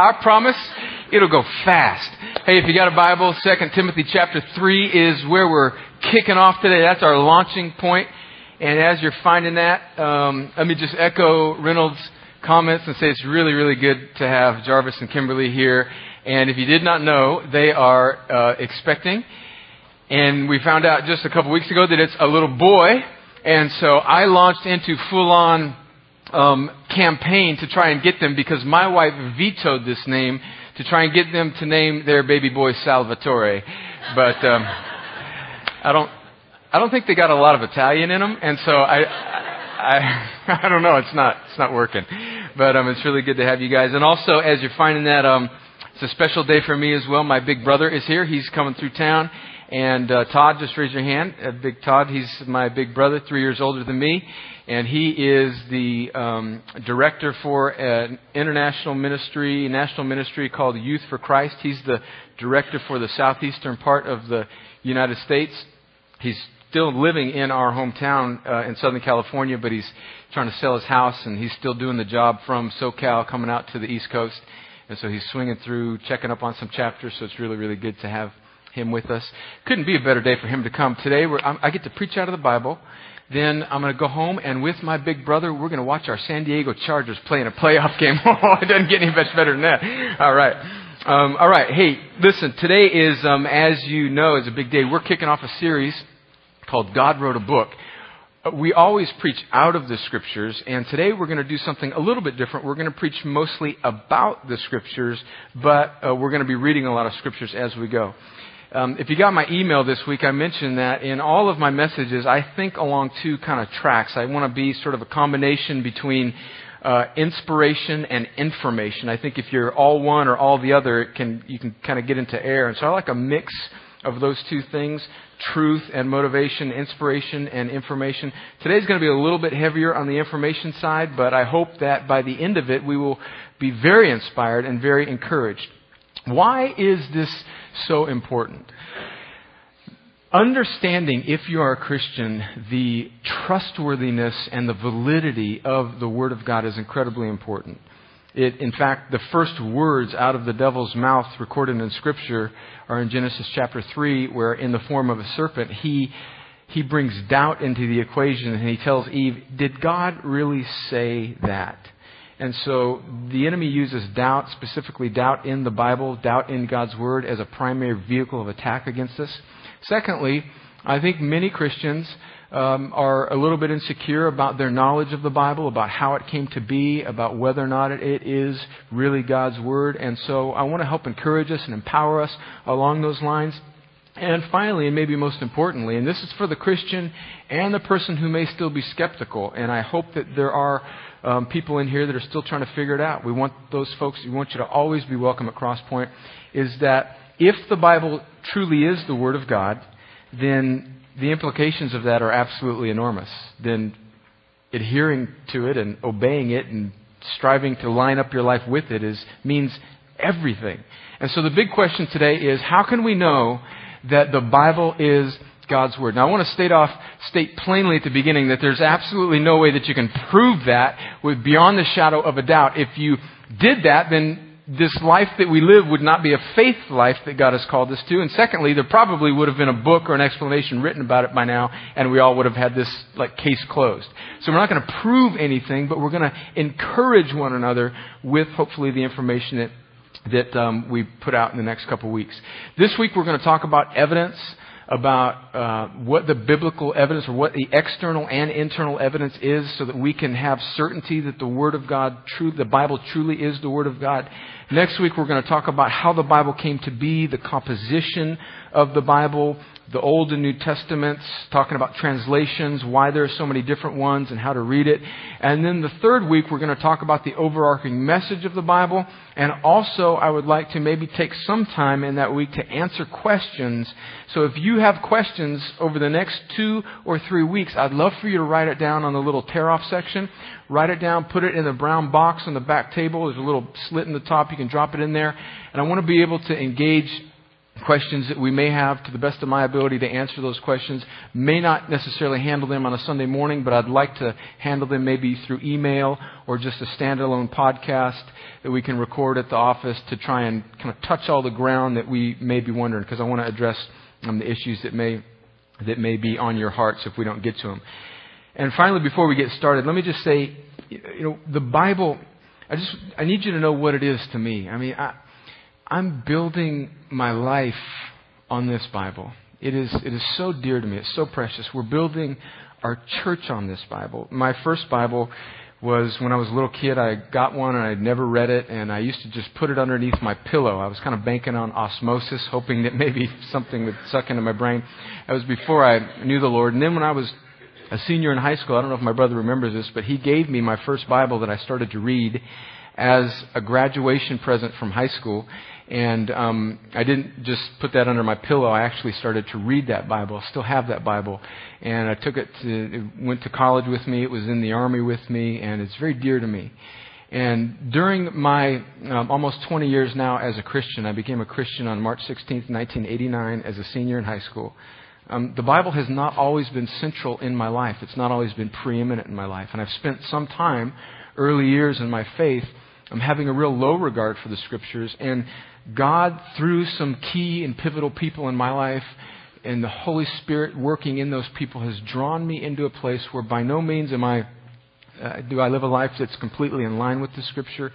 I promise it'll go fast. Hey, if you got a Bible, 2 Timothy chapter 3 is where we're kicking off today. That's our launching point. And as you're finding that, um, let me just echo Reynolds' comments and say it's really, really good to have Jarvis and Kimberly here. And if you did not know, they are uh, expecting. And we found out just a couple weeks ago that it's a little boy. And so I launched into full on um, campaign to try and get them because my wife vetoed this name to try and get them to name their baby boy Salvatore. But um, I don't. I don't think they got a lot of Italian in them, and so I, I, I don't know. It's not, it's not working, but um, it's really good to have you guys. And also, as you're finding that, um, it's a special day for me as well. My big brother is here. He's coming through town, and uh, Todd, just raise your hand. Uh, big Todd, he's my big brother, three years older than me, and he is the um, director for an international ministry, national ministry called Youth for Christ. He's the director for the southeastern part of the United States. He's still living in our hometown uh, in Southern California, but he's trying to sell his house, and he's still doing the job from SoCal, coming out to the East Coast, and so he's swinging through, checking up on some chapters. So it's really, really good to have him with us. Couldn't be a better day for him to come today. I get to preach out of the Bible. Then I'm going to go home and with my big brother, we're going to watch our San Diego Chargers play in a playoff game. Oh, it doesn't get any much better than that. All right. Um, all right. Hey, listen, today is, um, as you know, is a big day. We're kicking off a series called God Wrote a Book. We always preach out of the scriptures, and today we're going to do something a little bit different. We're going to preach mostly about the scriptures, but uh, we're going to be reading a lot of scriptures as we go. Um, if you got my email this week, I mentioned that in all of my messages, I think along two kind of tracks. I want to be sort of a combination between uh, inspiration and information. I think if you're all one or all the other, it can you can kind of get into air. And so I like a mix of those two things truth and motivation, inspiration and information. Today's going to be a little bit heavier on the information side, but I hope that by the end of it, we will be very inspired and very encouraged. Why is this so important? Understanding, if you are a Christian, the trustworthiness and the validity of the Word of God is incredibly important. It, in fact, the first words out of the devil's mouth recorded in Scripture are in Genesis chapter 3, where in the form of a serpent, he, he brings doubt into the equation and he tells Eve, Did God really say that? And so the enemy uses doubt, specifically doubt in the Bible, doubt in God's Word, as a primary vehicle of attack against us. Secondly, I think many Christians um, are a little bit insecure about their knowledge of the Bible, about how it came to be, about whether or not it is really God's Word. And so I want to help encourage us and empower us along those lines. And finally, and maybe most importantly, and this is for the Christian and the person who may still be skeptical, and I hope that there are um, people in here that are still trying to figure it out. We want those folks, we want you to always be welcome at Crosspoint, is that if the Bible truly is the Word of God, then the implications of that are absolutely enormous. Then adhering to it and obeying it and striving to line up your life with it is means everything. And so the big question today is how can we know that the Bible is God's Word? Now I want to state off, state plainly at the beginning that there's absolutely no way that you can prove that with beyond the shadow of a doubt. If you did that, then this life that we live would not be a faith life that God has called us to. And secondly, there probably would have been a book or an explanation written about it by now, and we all would have had this like case closed. So we're not going to prove anything, but we're going to encourage one another with hopefully the information that that um, we put out in the next couple weeks. This week we're going to talk about evidence about uh, what the biblical evidence or what the external and internal evidence is so that we can have certainty that the Word of God, true, the Bible truly is the Word of God. Next week we're going to talk about how the Bible came to be, the composition of the Bible, the Old and New Testaments, talking about translations, why there are so many different ones, and how to read it. And then the third week, we're going to talk about the overarching message of the Bible. And also, I would like to maybe take some time in that week to answer questions. So if you have questions over the next two or three weeks, I'd love for you to write it down on the little tear off section. Write it down, put it in the brown box on the back table. There's a little slit in the top. You can drop it in there. And I want to be able to engage questions that we may have to the best of my ability to answer those questions. May not necessarily handle them on a Sunday morning, but I'd like to handle them maybe through email or just a standalone podcast that we can record at the office to try and kind of touch all the ground that we may be wondering because I want to address um, the issues that may that may be on your hearts if we don't get to them. And finally, before we get started, let me just say, you know, the Bible. I just I need you to know what it is to me. I mean, I I'm building my life on this Bible. It is, it is so dear to me. It's so precious. We're building our church on this Bible. My first Bible was when I was a little kid. I got one and I'd never read it, and I used to just put it underneath my pillow. I was kind of banking on osmosis, hoping that maybe something would suck into my brain. That was before I knew the Lord. And then when I was a senior in high school, I don't know if my brother remembers this, but he gave me my first Bible that I started to read as a graduation present from high school. And um, I didn't just put that under my pillow. I actually started to read that Bible. I still have that Bible, and I took it to it went to college with me. It was in the army with me, and it's very dear to me. And during my um, almost 20 years now as a Christian, I became a Christian on March 16th, 1989, as a senior in high school. Um, the Bible has not always been central in my life. It's not always been preeminent in my life, and I've spent some time, early years in my faith, I'm having a real low regard for the Scriptures and God, through some key and pivotal people in my life, and the Holy Spirit working in those people, has drawn me into a place where by no means am I, uh, do I live a life that's completely in line with the Scripture,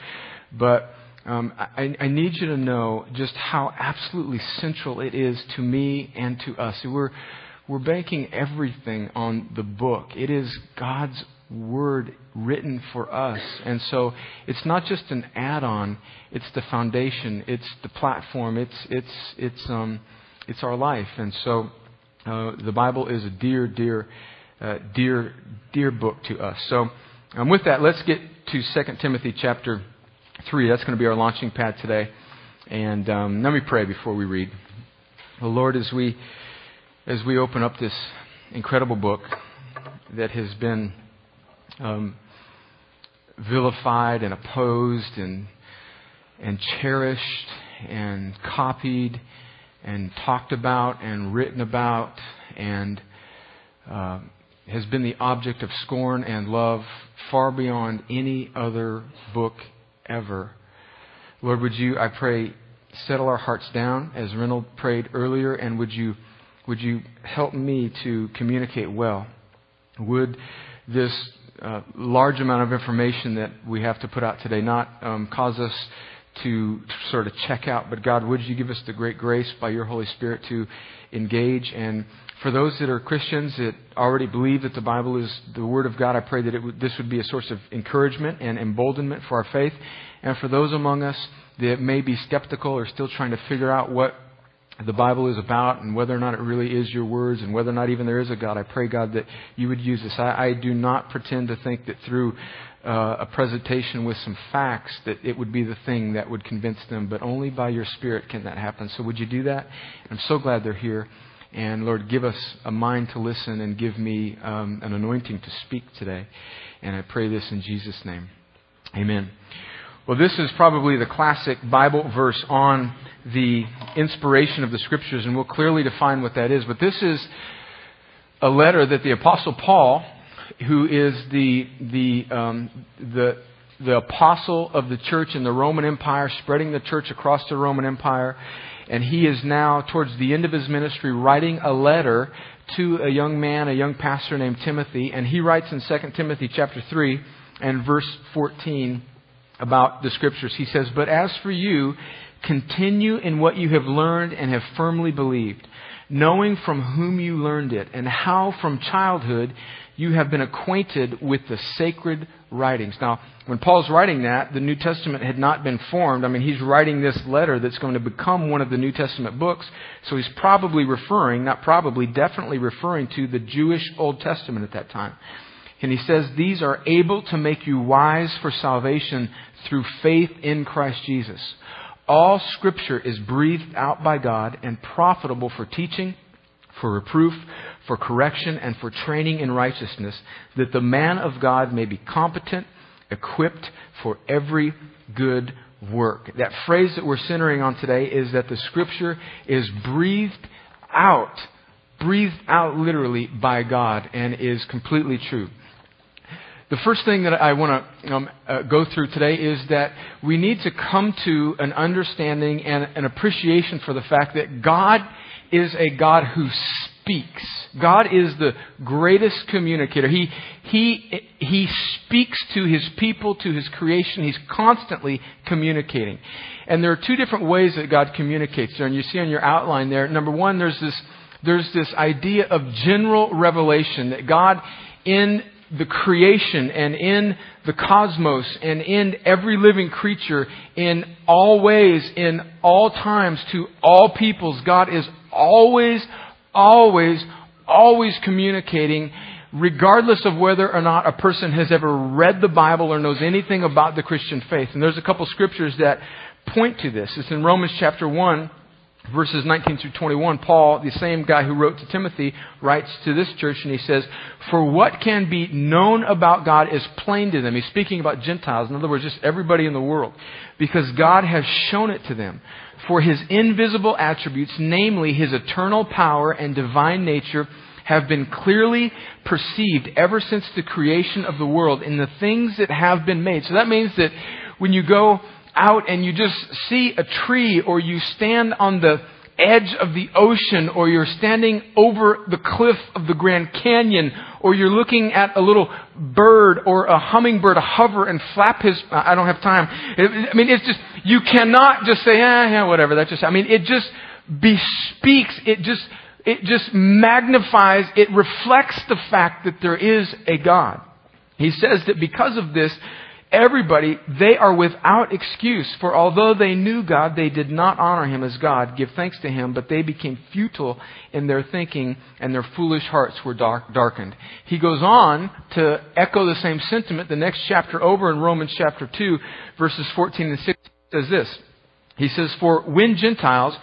but um, I, I, need you to know just how absolutely central it is to me and to us. We're, we're banking everything on the book. It is God's word written for us. And so it's not just an add-on, it's the foundation, it's the platform, it's it's it's um it's our life. And so uh, the Bible is a dear, dear, uh, dear, dear book to us. So um, with that, let's get to 2 Timothy chapter 3. That's going to be our launching pad today. And um, let me pray before we read. Lord, as we as we open up this incredible book that has been um, vilified and opposed and and cherished and copied and talked about and written about and uh, has been the object of scorn and love far beyond any other book ever. Lord, would you, I pray, settle our hearts down as Reynold prayed earlier, and would you, would you help me to communicate well? Would this uh, large amount of information that we have to put out today not um, cause us to sort of check out, but God, would you give us the great grace by your Holy Spirit to engage? And for those that are Christians that already believe that the Bible is the Word of God, I pray that this would be a source of encouragement and emboldenment for our faith. And for those among us that may be skeptical or still trying to figure out what the Bible is about and whether or not it really is your words and whether or not even there is a God. I pray, God, that you would use this. I, I do not pretend to think that through uh, a presentation with some facts that it would be the thing that would convince them, but only by your Spirit can that happen. So would you do that? I'm so glad they're here. And Lord, give us a mind to listen and give me um, an anointing to speak today. And I pray this in Jesus' name. Amen. Well, this is probably the classic Bible verse on the inspiration of the Scriptures, and we'll clearly define what that is. But this is a letter that the Apostle Paul, who is the, the, um, the, the apostle of the church in the Roman Empire, spreading the church across the Roman Empire, and he is now, towards the end of his ministry, writing a letter to a young man, a young pastor named Timothy, and he writes in 2 Timothy chapter 3 and verse 14 about the scriptures. He says, But as for you, continue in what you have learned and have firmly believed, knowing from whom you learned it, and how from childhood you have been acquainted with the sacred writings. Now, when Paul's writing that, the New Testament had not been formed. I mean, he's writing this letter that's going to become one of the New Testament books. So he's probably referring, not probably, definitely referring to the Jewish Old Testament at that time. And he says, These are able to make you wise for salvation through faith in Christ Jesus. All Scripture is breathed out by God and profitable for teaching, for reproof, for correction, and for training in righteousness, that the man of God may be competent, equipped for every good work. That phrase that we're centering on today is that the Scripture is breathed out, breathed out literally by God, and is completely true. The first thing that I want to um, uh, go through today is that we need to come to an understanding and an appreciation for the fact that God is a God who speaks. God is the greatest communicator. He, he, he speaks to his people, to his creation. He's constantly communicating. And there are two different ways that God communicates there. And you see on your outline there, number one, there's this, there's this idea of general revelation that God in the creation and in the cosmos and in every living creature in all ways, in all times, to all peoples. God is always, always, always communicating regardless of whether or not a person has ever read the Bible or knows anything about the Christian faith. And there's a couple scriptures that point to this. It's in Romans chapter 1 verses 19 through 21, Paul, the same guy who wrote to Timothy, writes to this church and he says, For what can be known about God is plain to them. He's speaking about Gentiles, in other words, just everybody in the world, because God has shown it to them. For his invisible attributes, namely his eternal power and divine nature, have been clearly perceived ever since the creation of the world in the things that have been made. So that means that when you go out and you just see a tree or you stand on the edge of the ocean or you're standing over the cliff of the Grand Canyon or you're looking at a little bird or a hummingbird hover and flap his, I don't have time. I mean, it's just, you cannot just say, ah, yeah, whatever, that just, I mean, it just bespeaks, it just, it just magnifies, it reflects the fact that there is a God. He says that because of this, everybody, they are without excuse. For although they knew God, they did not honor him as God, give thanks to him, but they became futile in their thinking, and their foolish hearts were dark, darkened. He goes on to echo the same sentiment the next chapter over in Romans chapter 2, verses 14 and 16 says this. He says, For when Gentiles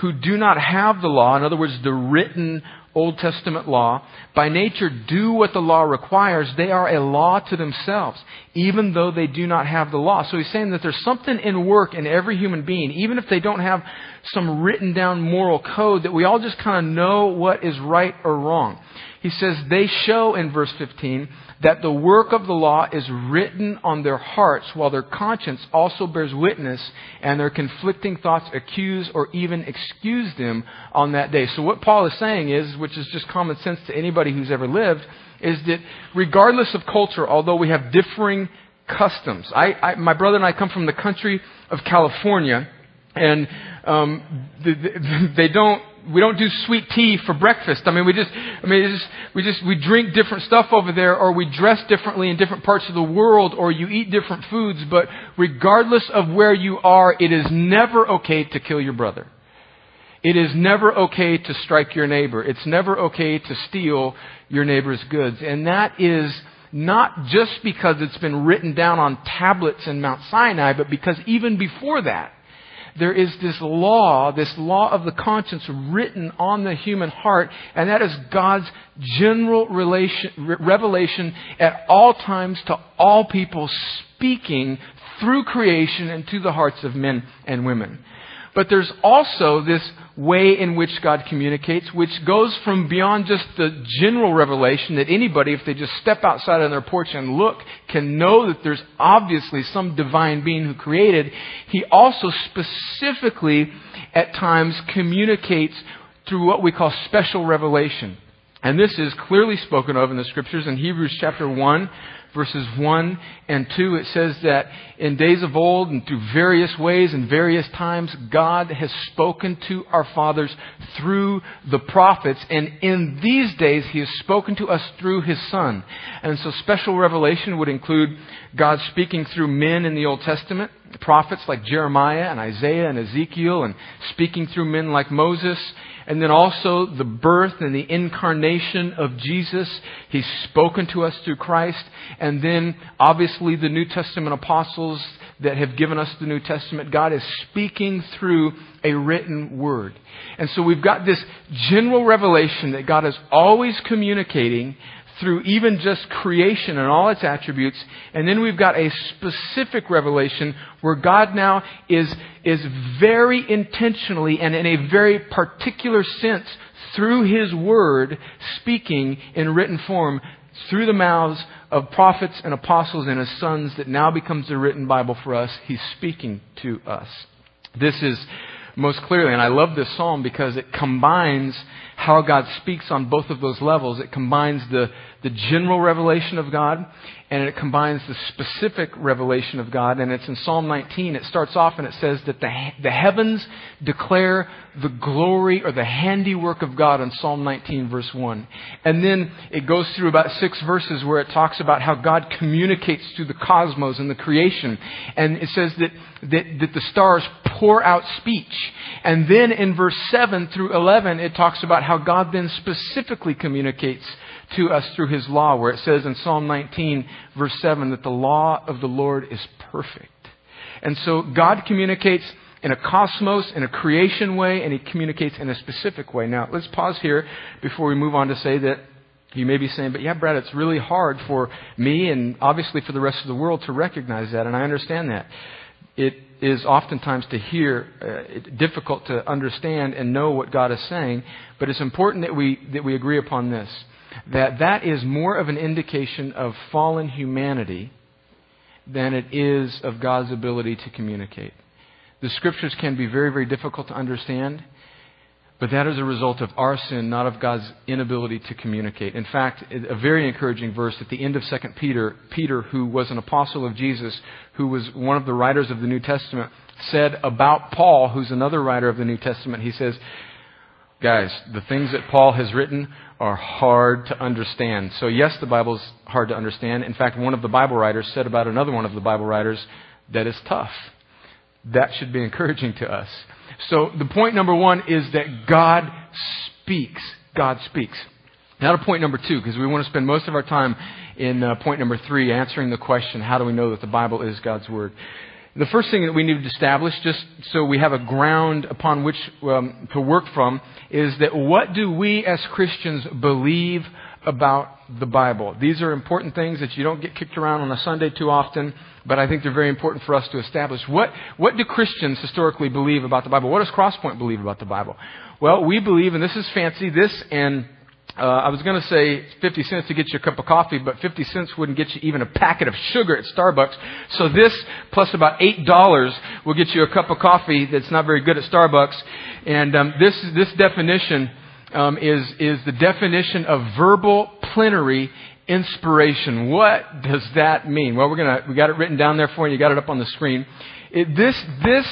who do not have the law, in other words, the written Old Testament law, by nature do what the law requires, they are a law to themselves, even though they do not have the law. So he's saying that there's something in work in every human being, even if they don't have some written down moral code, that we all just kind of know what is right or wrong. He says they show in verse 15 that the work of the law is written on their hearts while their conscience also bears witness and their conflicting thoughts accuse or even excuse them on that day. So what Paul is saying is, which is just common sense to anybody who's ever lived, is that regardless of culture, although we have differing customs, I, I my brother and I come from the country of California, and um, they don't we don't do sweet tea for breakfast. I mean, we just, I mean, just, we just, we drink different stuff over there, or we dress differently in different parts of the world, or you eat different foods. But regardless of where you are, it is never okay to kill your brother. It is never okay to strike your neighbor. It's never okay to steal your neighbor's goods. And that is not just because it's been written down on tablets in Mount Sinai, but because even before that, there is this law, this law of the conscience written on the human heart, and that is God's general relation, revelation at all times to all people, speaking through creation and to the hearts of men and women. But there's also this way in which God communicates, which goes from beyond just the general revelation that anybody, if they just step outside on their porch and look, can know that there's obviously some divine being who created. He also specifically, at times, communicates through what we call special revelation. And this is clearly spoken of in the scriptures in Hebrews chapter 1, verses 1 and 2, it says that in days of old and through various ways and various times, God has spoken to our fathers through the prophets. And in these days, He has spoken to us through His Son. And so special revelation would include God speaking through men in the Old Testament, prophets like Jeremiah and Isaiah and Ezekiel, and speaking through men like Moses and then also the birth and the incarnation of Jesus. He's spoken to us through Christ. And then obviously the New Testament apostles that have given us the New Testament. God is speaking through a written word. And so we've got this general revelation that God is always communicating through even just creation and all its attributes. And then we've got a specific revelation where God now is, is very intentionally and in a very particular sense through His Word speaking in written form through the mouths of prophets and apostles and His sons that now becomes the written Bible for us. He's speaking to us. This is most clearly, and I love this psalm because it combines how God speaks on both of those levels. It combines the, the general revelation of God and it combines the specific revelation of God. And it's in Psalm 19. It starts off and it says that the, the heavens declare the glory or the handiwork of God in Psalm 19 verse 1. And then it goes through about six verses where it talks about how God communicates to the cosmos and the creation. And it says that, that, that the stars pour out speech. And then in verse 7 through 11, it talks about how God then specifically communicates to us through His law, where it says in Psalm 19, verse 7, that the law of the Lord is perfect. And so God communicates in a cosmos, in a creation way, and He communicates in a specific way. Now, let's pause here before we move on to say that you may be saying, but yeah, Brad, it's really hard for me and obviously for the rest of the world to recognize that, and I understand that. It is oftentimes to hear uh, difficult to understand and know what God is saying, but it's important that we that we agree upon this that that is more of an indication of fallen humanity than it is of God's ability to communicate. The scriptures can be very, very difficult to understand, but that is a result of our sin, not of God's inability to communicate. In fact, a very encouraging verse at the end of 2 Peter, Peter, who was an apostle of Jesus, who was one of the writers of the New Testament, said about Paul, who's another writer of the New Testament, he says, Guys, the things that Paul has written are hard to understand. So, yes, the Bible's hard to understand. In fact, one of the Bible writers said about another one of the Bible writers that is tough. That should be encouraging to us. So, the point number one is that God speaks. God speaks. Now to point number two, because we want to spend most of our time in uh, point number three answering the question, how do we know that the Bible is God's Word? The first thing that we need to establish, just so we have a ground upon which um, to work from, is that what do we as Christians believe about the Bible? These are important things that you don't get kicked around on a Sunday too often, but I think they're very important for us to establish. What, what do Christians historically believe about the Bible? What does Crosspoint believe about the Bible? Well, we believe, and this is fancy, this and uh, I was going to say 50 cents to get you a cup of coffee, but 50 cents wouldn't get you even a packet of sugar at Starbucks. So this plus about $8 will get you a cup of coffee that's not very good at Starbucks. And um, this, this definition um, is, is the definition of verbal plenary inspiration. What does that mean? Well, we're gonna, we got it written down there for you. You got it up on the screen. It, this, this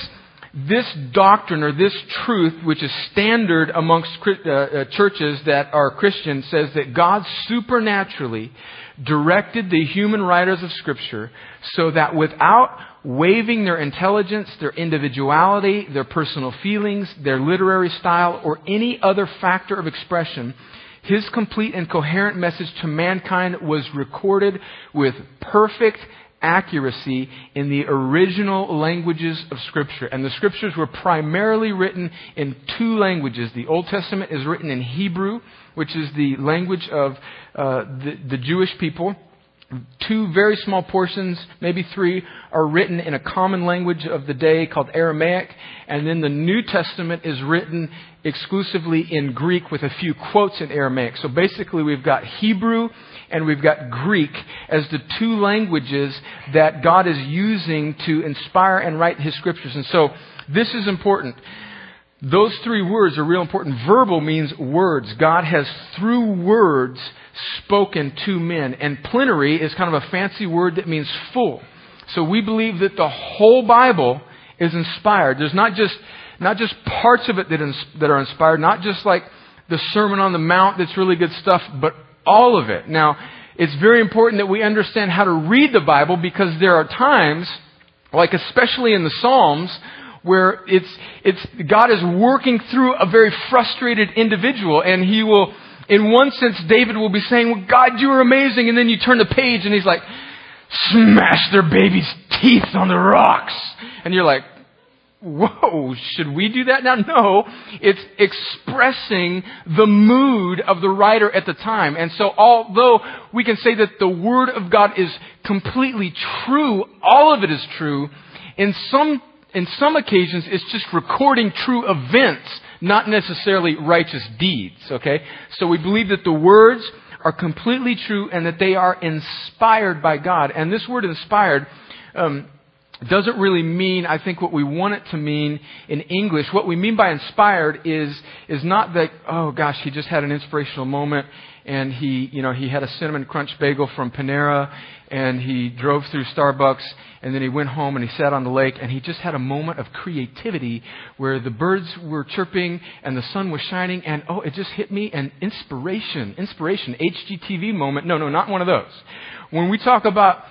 this doctrine or this truth, which is standard amongst uh, uh, churches that are Christian, says that God supernaturally directed the human writers of Scripture so that without waiving their intelligence, their individuality, their personal feelings, their literary style, or any other factor of expression, his complete and coherent message to mankind was recorded with perfect accuracy in the original languages of Scripture. And the Scriptures were primarily written in two languages. The Old Testament is written in Hebrew, which is the language of uh, the, the Jewish people. Two very small portions, maybe three, are written in a common language of the day called Aramaic. And then the New Testament is written exclusively in Greek with a few quotes in Aramaic. So basically, we've got Hebrew and we've got Greek as the two languages that God is using to inspire and write His scriptures. And so this is important. Those three words are real important. Verbal means words. God has, through words, spoken to men. And plenary is kind of a fancy word that means full. So we believe that the whole Bible is inspired. There's not just, not just parts of it that, that are inspired, not just like the Sermon on the Mount that's really good stuff, but all of it. Now, it's very important that we understand how to read the Bible because there are times, like especially in the Psalms, where it's, it's, God is working through a very frustrated individual and he will, in one sense, David will be saying, well, God, you are amazing. And then you turn the page and he's like, smash their baby's teeth on the rocks. And you're like, whoa, should we do that now? No. It's expressing the mood of the writer at the time. And so although we can say that the Word of God is completely true, all of it is true, in some, in some occasions it's just recording true events, not necessarily righteous deeds, okay? So we believe that the words are completely true and that they are inspired by God. And this word inspired, um, doesn't really mean, I think, what we want it to mean in English. What we mean by inspired is, is not that, oh gosh, he just had an inspirational moment and he, you know, he had a cinnamon crunch bagel from Panera and he drove through Starbucks and then he went home and he sat on the lake and he just had a moment of creativity where the birds were chirping and the sun was shining and oh, it just hit me and inspiration, inspiration, HGTV moment. No, no, not one of those. When we talk about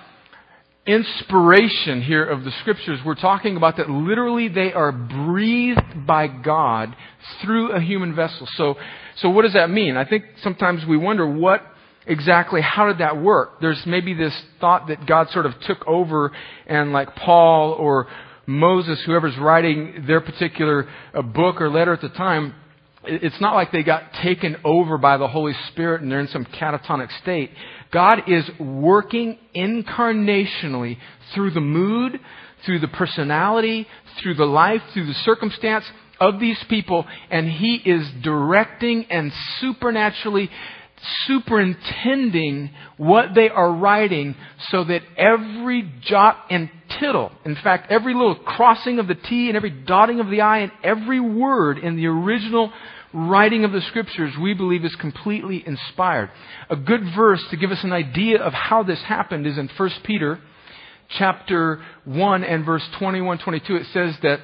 inspiration here of the scriptures, we're talking about that literally they are breathed by God through a human vessel. So, so what does that mean? I think sometimes we wonder what exactly, how did that work? There's maybe this thought that God sort of took over and like Paul or Moses, whoever's writing their particular uh, book or letter at the time, it's not like they got taken over by the Holy Spirit and they're in some catatonic state. God is working incarnationally through the mood, through the personality, through the life, through the circumstance of these people, and He is directing and supernaturally superintending what they are writing so that every jot and tittle, in fact, every little crossing of the T and every dotting of the I and every word in the original writing of the scriptures we believe is completely inspired. A good verse to give us an idea of how this happened is in 1 Peter chapter 1 and verse 21 22 it says that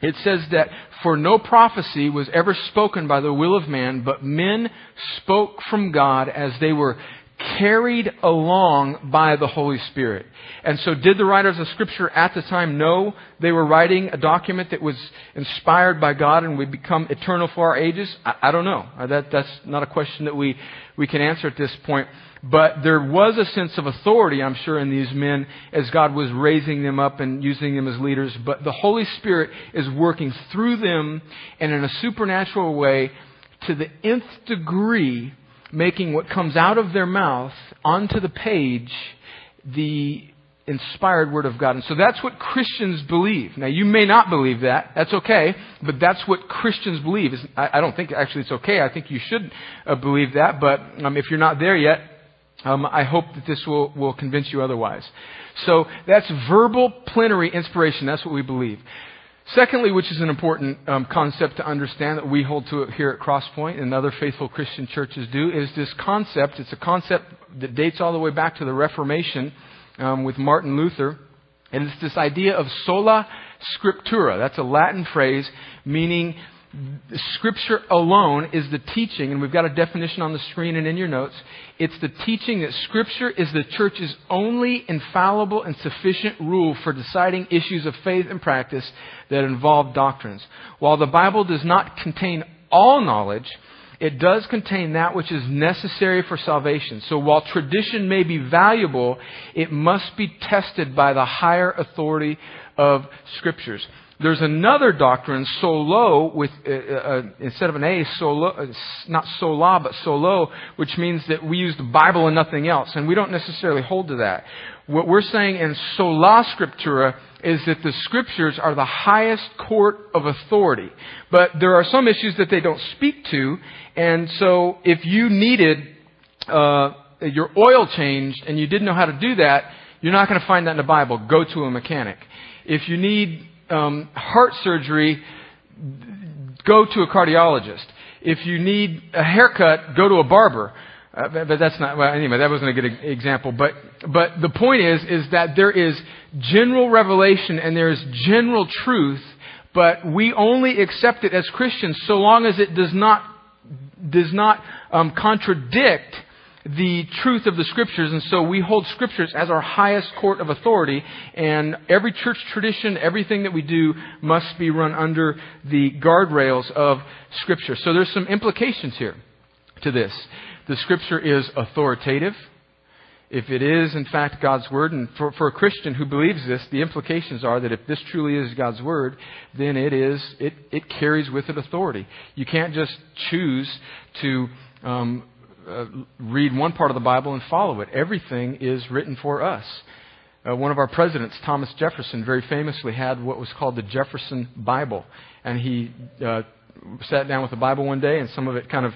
it says that for no prophecy was ever spoken by the will of man but men spoke from God as they were carried along by the Holy Spirit. And so did the writers of Scripture at the time know they were writing a document that was inspired by God and would become eternal for our ages? I, I don't know. That, that's not a question that we, we can answer at this point. But there was a sense of authority, I'm sure, in these men as God was raising them up and using them as leaders. But the Holy Spirit is working through them and in a supernatural way to the nth degree making what comes out of their mouth onto the page the inspired word of God. And so that's what Christians believe. Now, you may not believe that. That's okay. But that's what Christians believe. I don't think actually it's okay. I think you should uh, believe that. But um, if you're not there yet, um, I hope that this will, will convince you otherwise. So that's verbal plenary inspiration. That's what we believe. Secondly, which is an important um, concept to understand that we hold to here at Crosspoint and other faithful Christian churches do, is this concept. It's a concept that dates all the way back to the Reformation um, with Martin Luther. And it's this idea of sola scriptura. That's a Latin phrase meaning Scripture alone is the teaching, and we've got a definition on the screen and in your notes. It's the teaching that Scripture is the church's only infallible and sufficient rule for deciding issues of faith and practice that involve doctrines. While the Bible does not contain all knowledge, it does contain that which is necessary for salvation. So while tradition may be valuable, it must be tested by the higher authority of Scriptures. There's another doctrine, solo, with uh, uh, instead of an A, solo, uh, not sola, but solo, which means that we use the Bible and nothing else, and we don't necessarily hold to that. What we're saying in sola scriptura is that the scriptures are the highest court of authority. But there are some issues that they don't speak to, and so if you needed uh, your oil changed and you didn't know how to do that, you're not going to find that in the Bible. Go to a mechanic. If you need um, heart surgery, go to a cardiologist. If you need a haircut, go to a barber. Uh, but that's not, well, anyway, that wasn't a good example. But, but the point is, is that there is general revelation and there is general truth, but we only accept it as Christians so long as it does not, does not um, contradict the truth of the scriptures, and so we hold scriptures as our highest court of authority, and every church tradition, everything that we do must be run under the guardrails of scripture. So there's some implications here to this. The scripture is authoritative. if it is in fact God's Word, and for, for a Christian who believes this, the implications are that if this truly is God's Word, then it is, it, it carries with it authority. You can't just choose to um, uh, read one part of the Bible and follow it. Everything is written for us. Uh, one of our presidents, Thomas Jefferson, very famously had what was called the Jefferson Bible. And he uh, sat down with the Bible one day, and some of it kind of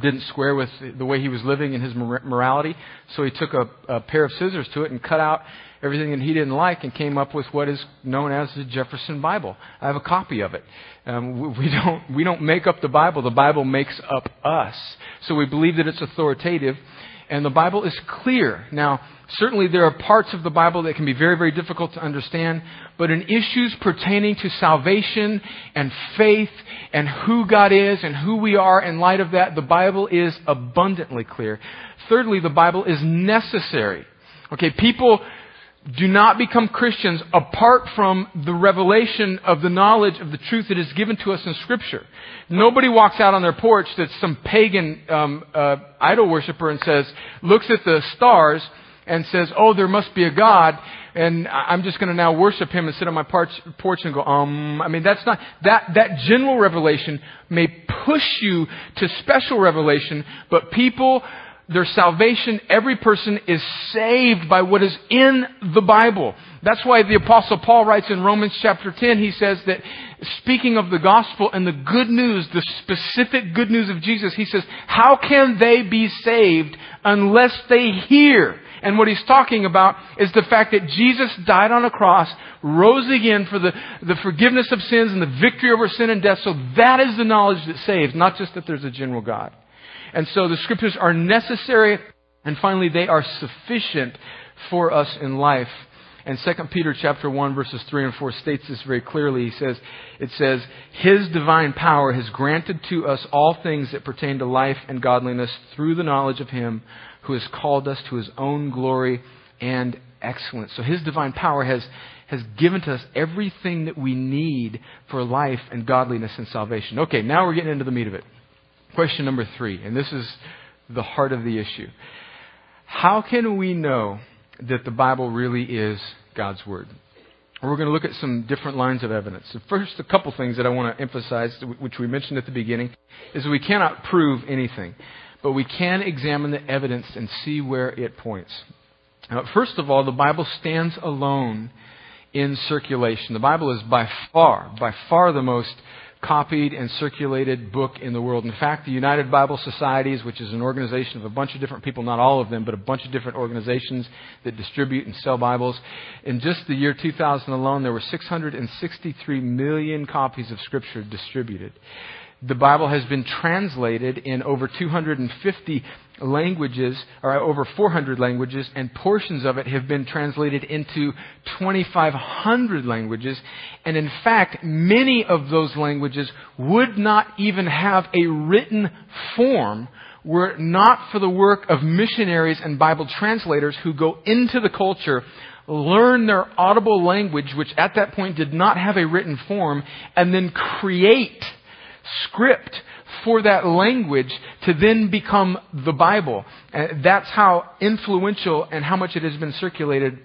didn't square with the way he was living and his morality. So he took a, a pair of scissors to it and cut out everything that he didn't like and came up with what is known as the Jefferson Bible. I have a copy of it. Um, we don't we don't make up the Bible. The Bible makes up us. So we believe that it's authoritative, and the Bible is clear. Now, certainly there are parts of the Bible that can be very very difficult to understand, but in issues pertaining to salvation and faith and who God is and who we are in light of that, the Bible is abundantly clear. Thirdly, the Bible is necessary. Okay, people do not become Christians apart from the revelation of the knowledge of the truth that is given to us in Scripture. Nobody walks out on their porch that's some pagan um, uh, idol worshiper and says, looks at the stars and says, "Oh, there must be a God." And I'm just going to now worship him and sit on my porch, porch and go, um, I mean, that's not, that, that general revelation may push you to special revelation, but people their salvation, every person is saved by what is in the Bible. That's why the apostle Paul writes in Romans chapter 10, he says that speaking of the gospel and the good news, the specific good news of Jesus, he says, how can they be saved unless they hear? And what he's talking about is the fact that Jesus died on a cross, rose again for the, the forgiveness of sins and the victory over sin and death. So that is the knowledge that saves, not just that there's a general God. And so the scriptures are necessary, and finally, they are sufficient for us in life. And 2 Peter chapter 1 verses 3 and 4 states this very clearly. He says, it says, His divine power has granted to us all things that pertain to life and godliness through the knowledge of Him who has called us to His own glory and excellence. So His divine power has, has given to us everything that we need for life and godliness and salvation. Okay, now we're getting into the meat of it. Question number three, and this is the heart of the issue. How can we know that the Bible really is God's Word? We're going to look at some different lines of evidence. First, a couple things that I want to emphasize, which we mentioned at the beginning, is we cannot prove anything, but we can examine the evidence and see where it points. Now, first of all, the Bible stands alone in circulation. The Bible is by far, by far the most copied and circulated book in the world. In fact, the United Bible Societies, which is an organization of a bunch of different people, not all of them, but a bunch of different organizations that distribute and sell Bibles, in just the year 2000 alone, there were 663 million copies of Scripture distributed. The Bible has been translated in over 250 languages, or over 400 languages, and portions of it have been translated into 2,500 languages. And in fact, many of those languages would not even have a written form were it not for the work of missionaries and Bible translators who go into the culture, learn their audible language, which at that point did not have a written form, and then create script for that language to then become the Bible. And that's how influential and how much it has been circulated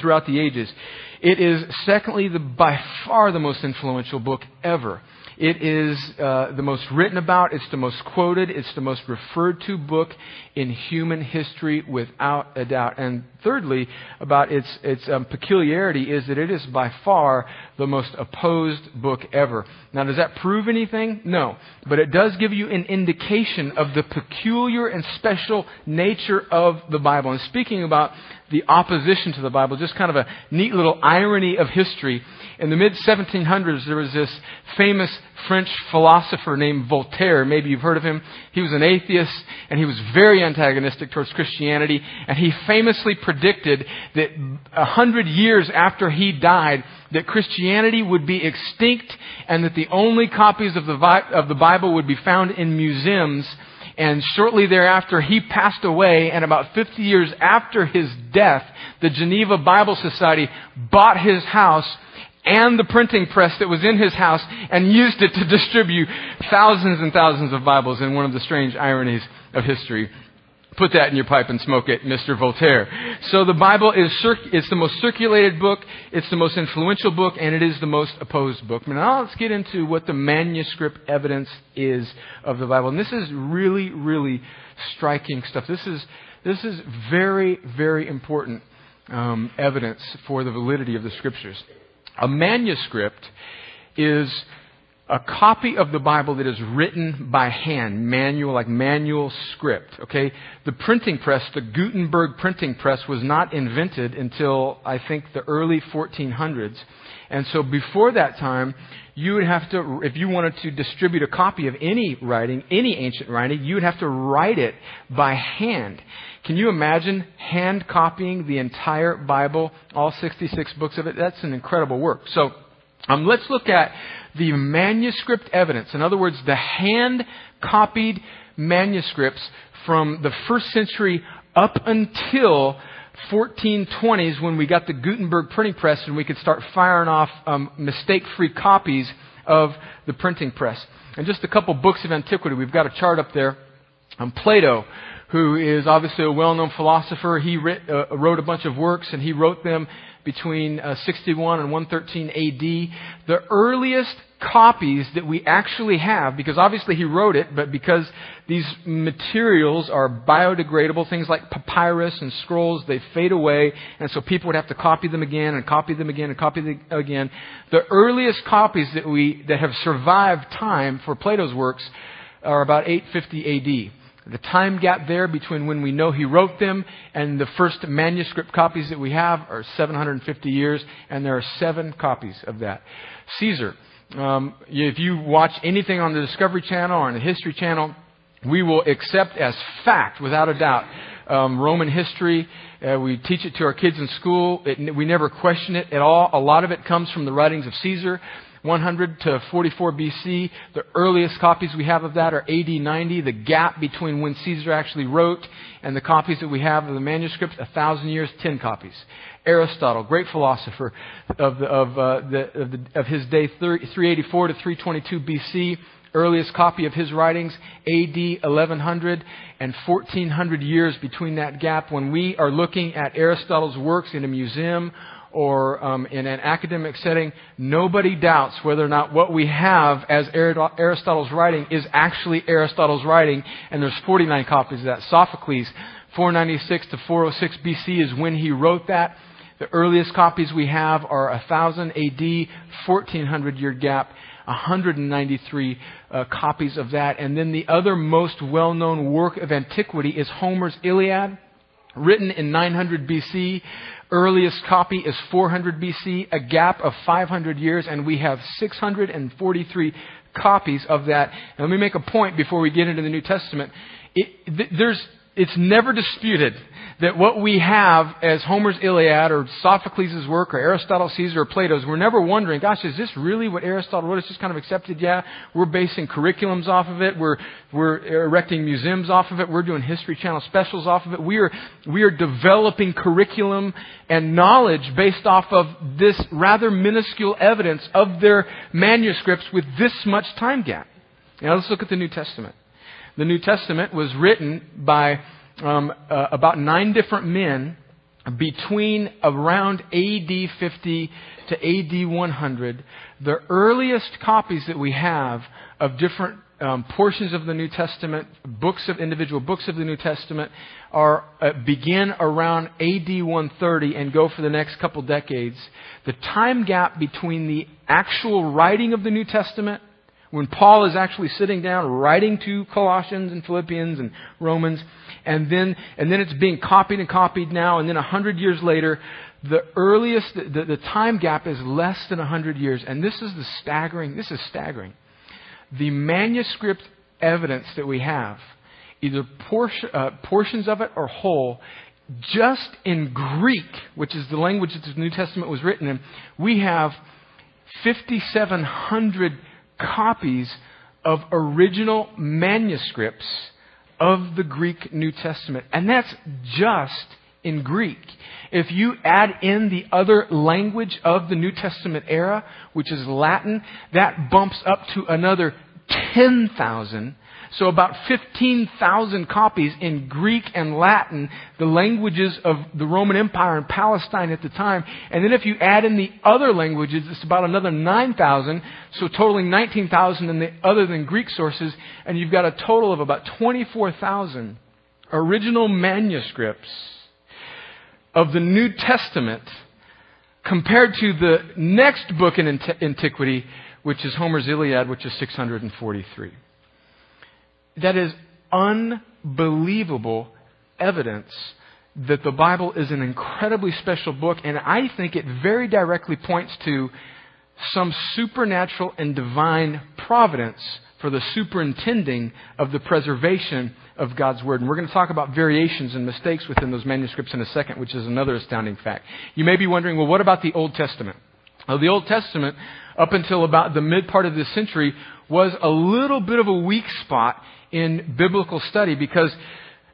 throughout the ages. It is, secondly, the, by far the most influential book ever. It is uh, the most written about, it's the most quoted, it's the most referred to book in human history without a doubt. And thirdly, about its, its um, peculiarity is that it is by far the most opposed book ever. Now, does that prove anything? No. But it does give you an indication of the peculiar and special nature of the Bible. And speaking about the opposition to the Bible, just kind of a neat little irony of history. In the mid 1700s, there was this famous French philosopher named Voltaire. Maybe you've heard of him. He was an atheist and he was very antagonistic towards Christianity. And he famously predicted that a hundred years after he died, that Christianity would be extinct and that the only copies of the, of the Bible would be found in museums. And shortly thereafter, he passed away, and about 50 years after his death, the Geneva Bible Society bought his house and the printing press that was in his house and used it to distribute thousands and thousands of Bibles in one of the strange ironies of history. Put that in your pipe and smoke it, Mr. Voltaire. So the Bible is it's the most circulated book, it's the most influential book, and it is the most opposed book. Now let's get into what the manuscript evidence is of the Bible. And this is really, really striking stuff. This is this is very, very important um, evidence for the validity of the Scriptures. A manuscript is a copy of the Bible that is written by hand, manual, like manual script. Okay? The printing press, the Gutenberg printing press, was not invented until, I think, the early 1400s. And so before that time, you would have to, if you wanted to distribute a copy of any writing, any ancient writing, you would have to write it by hand. Can you imagine hand copying the entire Bible, all 66 books of it? That's an incredible work. So, um, let's look at the manuscript evidence. In other words, the hand copied manuscripts from the first century up until 1420s when we got the Gutenberg printing press and we could start firing off um, mistake free copies of the printing press. And just a couple books of antiquity. We've got a chart up there. Um, Plato, who is obviously a well known philosopher, he writ, uh, wrote a bunch of works and he wrote them between uh, 61 and 113 AD. The earliest copies that we actually have, because obviously he wrote it, but because these materials are biodegradable, things like papyrus and scrolls, they fade away, and so people would have to copy them again and copy them again and copy them again. The earliest copies that we that have survived time for Plato's works are about 850 AD. The time gap there between when we know he wrote them and the first manuscript copies that we have are 750 years, and there are seven copies of that. Caesar, um, if you watch anything on the Discovery Channel or on the History Channel, we will accept as fact, without a doubt, um, Roman history. Uh, we teach it to our kids in school. It, we never question it at all. A lot of it comes from the writings of Caesar. 100 to 44 BC. The earliest copies we have of that are AD 90. The gap between when Caesar actually wrote and the copies that we have of the manuscripts, a thousand years, 10 copies. Aristotle, great philosopher of, the, of, uh, the, of, the, of his day, 384 to 322 BC earliest copy of his writings, AD 1100 and 1400 years between that gap. When we are looking at Aristotle's works in a museum or um, in an academic setting, nobody doubts whether or not what we have as Aristotle's writing is actually Aristotle's writing, and there's 49 copies of that. Sophocles, 496 to 406 BC is when he wrote that. The earliest copies we have are 1000 AD, 1400 year gap, 193 uh, copies of that. And then the other most well known work of antiquity is Homer's Iliad, written in 900 BC. Earliest copy is 400 BC, a gap of 500 years, and we have 643 copies of that. And let me make a point before we get into the New Testament. It, th- there's, it's never disputed that what we have as Homer's Iliad or Sophocles' work or Aristotle, Caesar, or Plato's, we're never wondering, gosh, is this really what Aristotle wrote? It's just kind of accepted. Yeah, we're basing curriculums off of it. We're, we're erecting museums off of it. We're doing History Channel specials off of it. We are, we are developing curriculum and knowledge based off of this rather minuscule evidence of their manuscripts with this much time gap. Now let's look at the New Testament. The New Testament was written by um, uh, about nine different men between around AD 50 to AD 100. The earliest copies that we have of different um, portions of the New Testament, books of individual books of the New Testament, are uh, begin around AD 130 and go for the next couple decades. The time gap between the actual writing of the New Testament when Paul is actually sitting down writing to Colossians and Philippians and Romans, and then and then it's being copied and copied now, and then a hundred years later, the earliest the, the time gap is less than a hundred years, and this is the staggering. This is staggering. The manuscript evidence that we have, either portion, uh, portions of it or whole, just in Greek, which is the language that the New Testament was written in, we have 5,700 copies of original manuscripts of the Greek New Testament. And that's just in Greek. If you add in the other language of the New Testament era, which is Latin, that bumps up to another 10,000. So about 15,000 copies in Greek and Latin, the languages of the Roman Empire and Palestine at the time. And then if you add in the other languages, it's about another 9,000. So totaling 19,000 in the other than Greek sources. And you've got a total of about 24,000 original manuscripts of the New Testament compared to the next book in antiquity, which is Homer's Iliad, which is 643. That is unbelievable evidence that the Bible is an incredibly special book, and I think it very directly points to some supernatural and divine providence for the superintending of the preservation of God's Word. And we're going to talk about variations and mistakes within those manuscripts in a second, which is another astounding fact. You may be wondering, well, what about the Old Testament? Well, the Old Testament, up until about the mid part of this century, was a little bit of a weak spot in biblical study because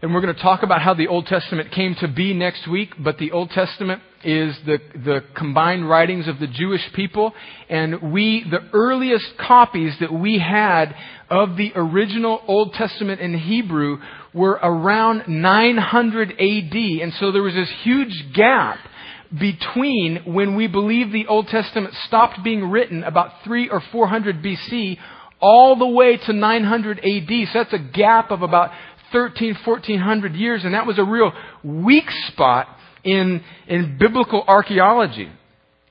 and we're going to talk about how the Old Testament came to be next week, but the Old Testament is the, the combined writings of the Jewish people. And we, the earliest copies that we had of the original Old Testament in Hebrew were around 900 AD. And so there was this huge gap between when we believe the Old Testament stopped being written about 3 or 400 BC all the way to 900 AD. So that's a gap of about 13, 1400 years, and that was a real weak spot in, in biblical archaeology.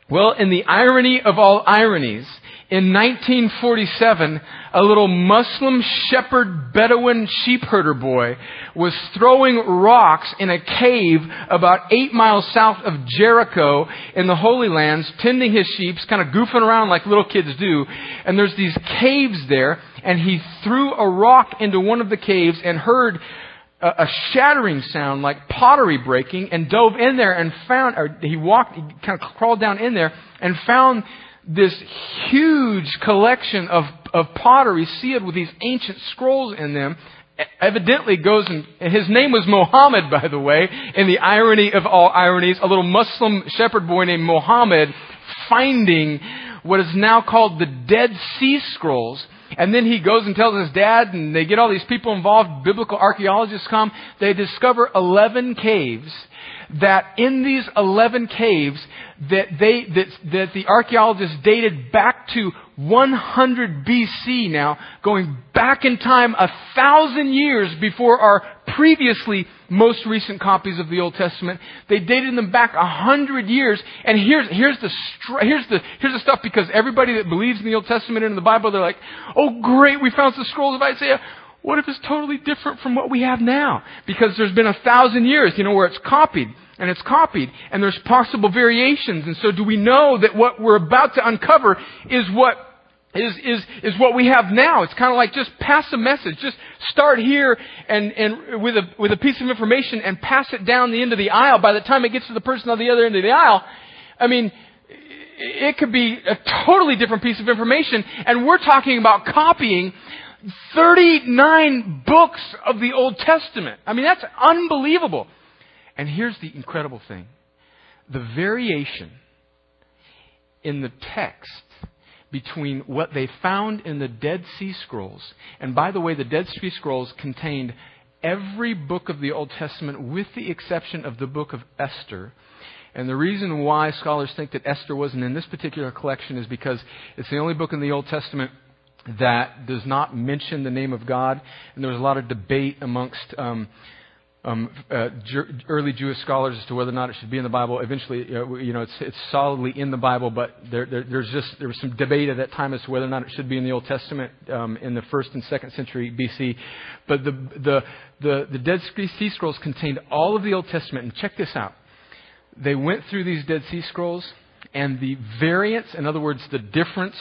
Well, in the irony of all ironies, in 1947, a little Muslim shepherd Bedouin sheep herder boy was throwing rocks in a cave about eight miles south of Jericho in the Holy Lands, tending his sheep, kind of goofing around like little kids do. And there's these caves there, and he threw a rock into one of the caves and heard a, shattering sound like pottery breaking and dove in there and found, or he walked, he kind of crawled down in there and found this huge collection of, of pottery sealed with these ancient scrolls in them evidently goes and, his name was Mohammed, by the way, in the irony of all ironies, a little Muslim shepherd boy named Mohammed finding what is now called the Dead Sea Scrolls. And then he goes and tells his dad, and they get all these people involved, biblical archaeologists come. They discover 11 caves that in these 11 caves that they, that, that the archaeologists dated back to 100 BC now, going back in time a thousand years before our previously most recent copies of the Old Testament. They dated them back a hundred years, and here's, here's the, here's the, here's the stuff because everybody that believes in the Old Testament and in the Bible, they're like, oh great, we found some scrolls of Isaiah. What if it's totally different from what we have now? Because there's been a thousand years, you know, where it's copied and it's copied and there's possible variations. And so do we know that what we're about to uncover is what is, is, is what we have now. It's kind of like just pass a message. Just start here and, and with a, with a piece of information and pass it down the end of the aisle. By the time it gets to the person on the other end of the aisle, I mean, it could be a totally different piece of information. And we're talking about copying 39 books of the Old Testament. I mean, that's unbelievable. And here's the incredible thing the variation in the text between what they found in the Dead Sea Scrolls, and by the way, the Dead Sea Scrolls contained every book of the Old Testament with the exception of the book of Esther. And the reason why scholars think that Esther wasn't in this particular collection is because it's the only book in the Old Testament that does not mention the name of God. And there was a lot of debate amongst um, um, uh, early Jewish scholars as to whether or not it should be in the Bible. Eventually, uh, you know, it's, it's solidly in the Bible, but there, there, there's just there was some debate at that time as to whether or not it should be in the Old Testament um, in the first and second century BC. But the the the, the Dead Sea Scrolls contained all of the Old Testament, and check this out. They went through these Dead Sea Scrolls, and the variance, in other words, the difference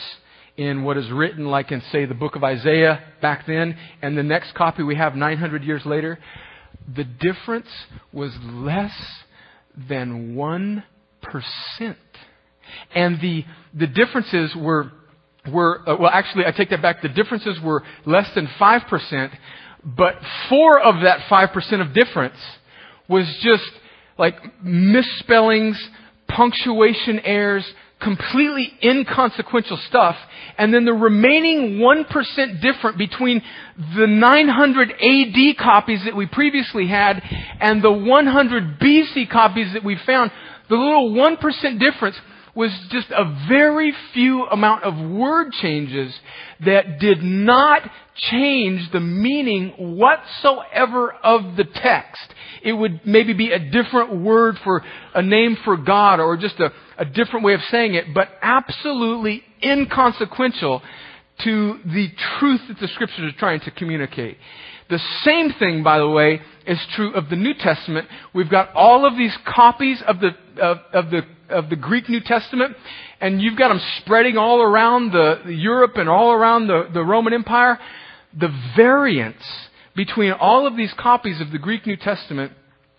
in what is written, like in, say, the book of Isaiah back then, and the next copy we have 900 years later, the difference was less than 1%. And the, the differences were, were uh, well, actually, I take that back. The differences were less than 5%, but four of that 5% of difference was just like misspellings, punctuation errors, completely inconsequential stuff, and then the remaining 1% different between the 900 AD copies that we previously had and the 100 BC copies that we found, the little 1% difference was just a very few amount of word changes that did not change the meaning whatsoever of the text. It would maybe be a different word for a name for God or just a, a different way of saying it, but absolutely inconsequential to the truth that the scriptures are trying to communicate. The same thing, by the way, is true of the New Testament. We've got all of these copies of the, of, of the, of the Greek New Testament, and you've got them spreading all around the, the Europe and all around the, the Roman Empire. The variance between all of these copies of the Greek New Testament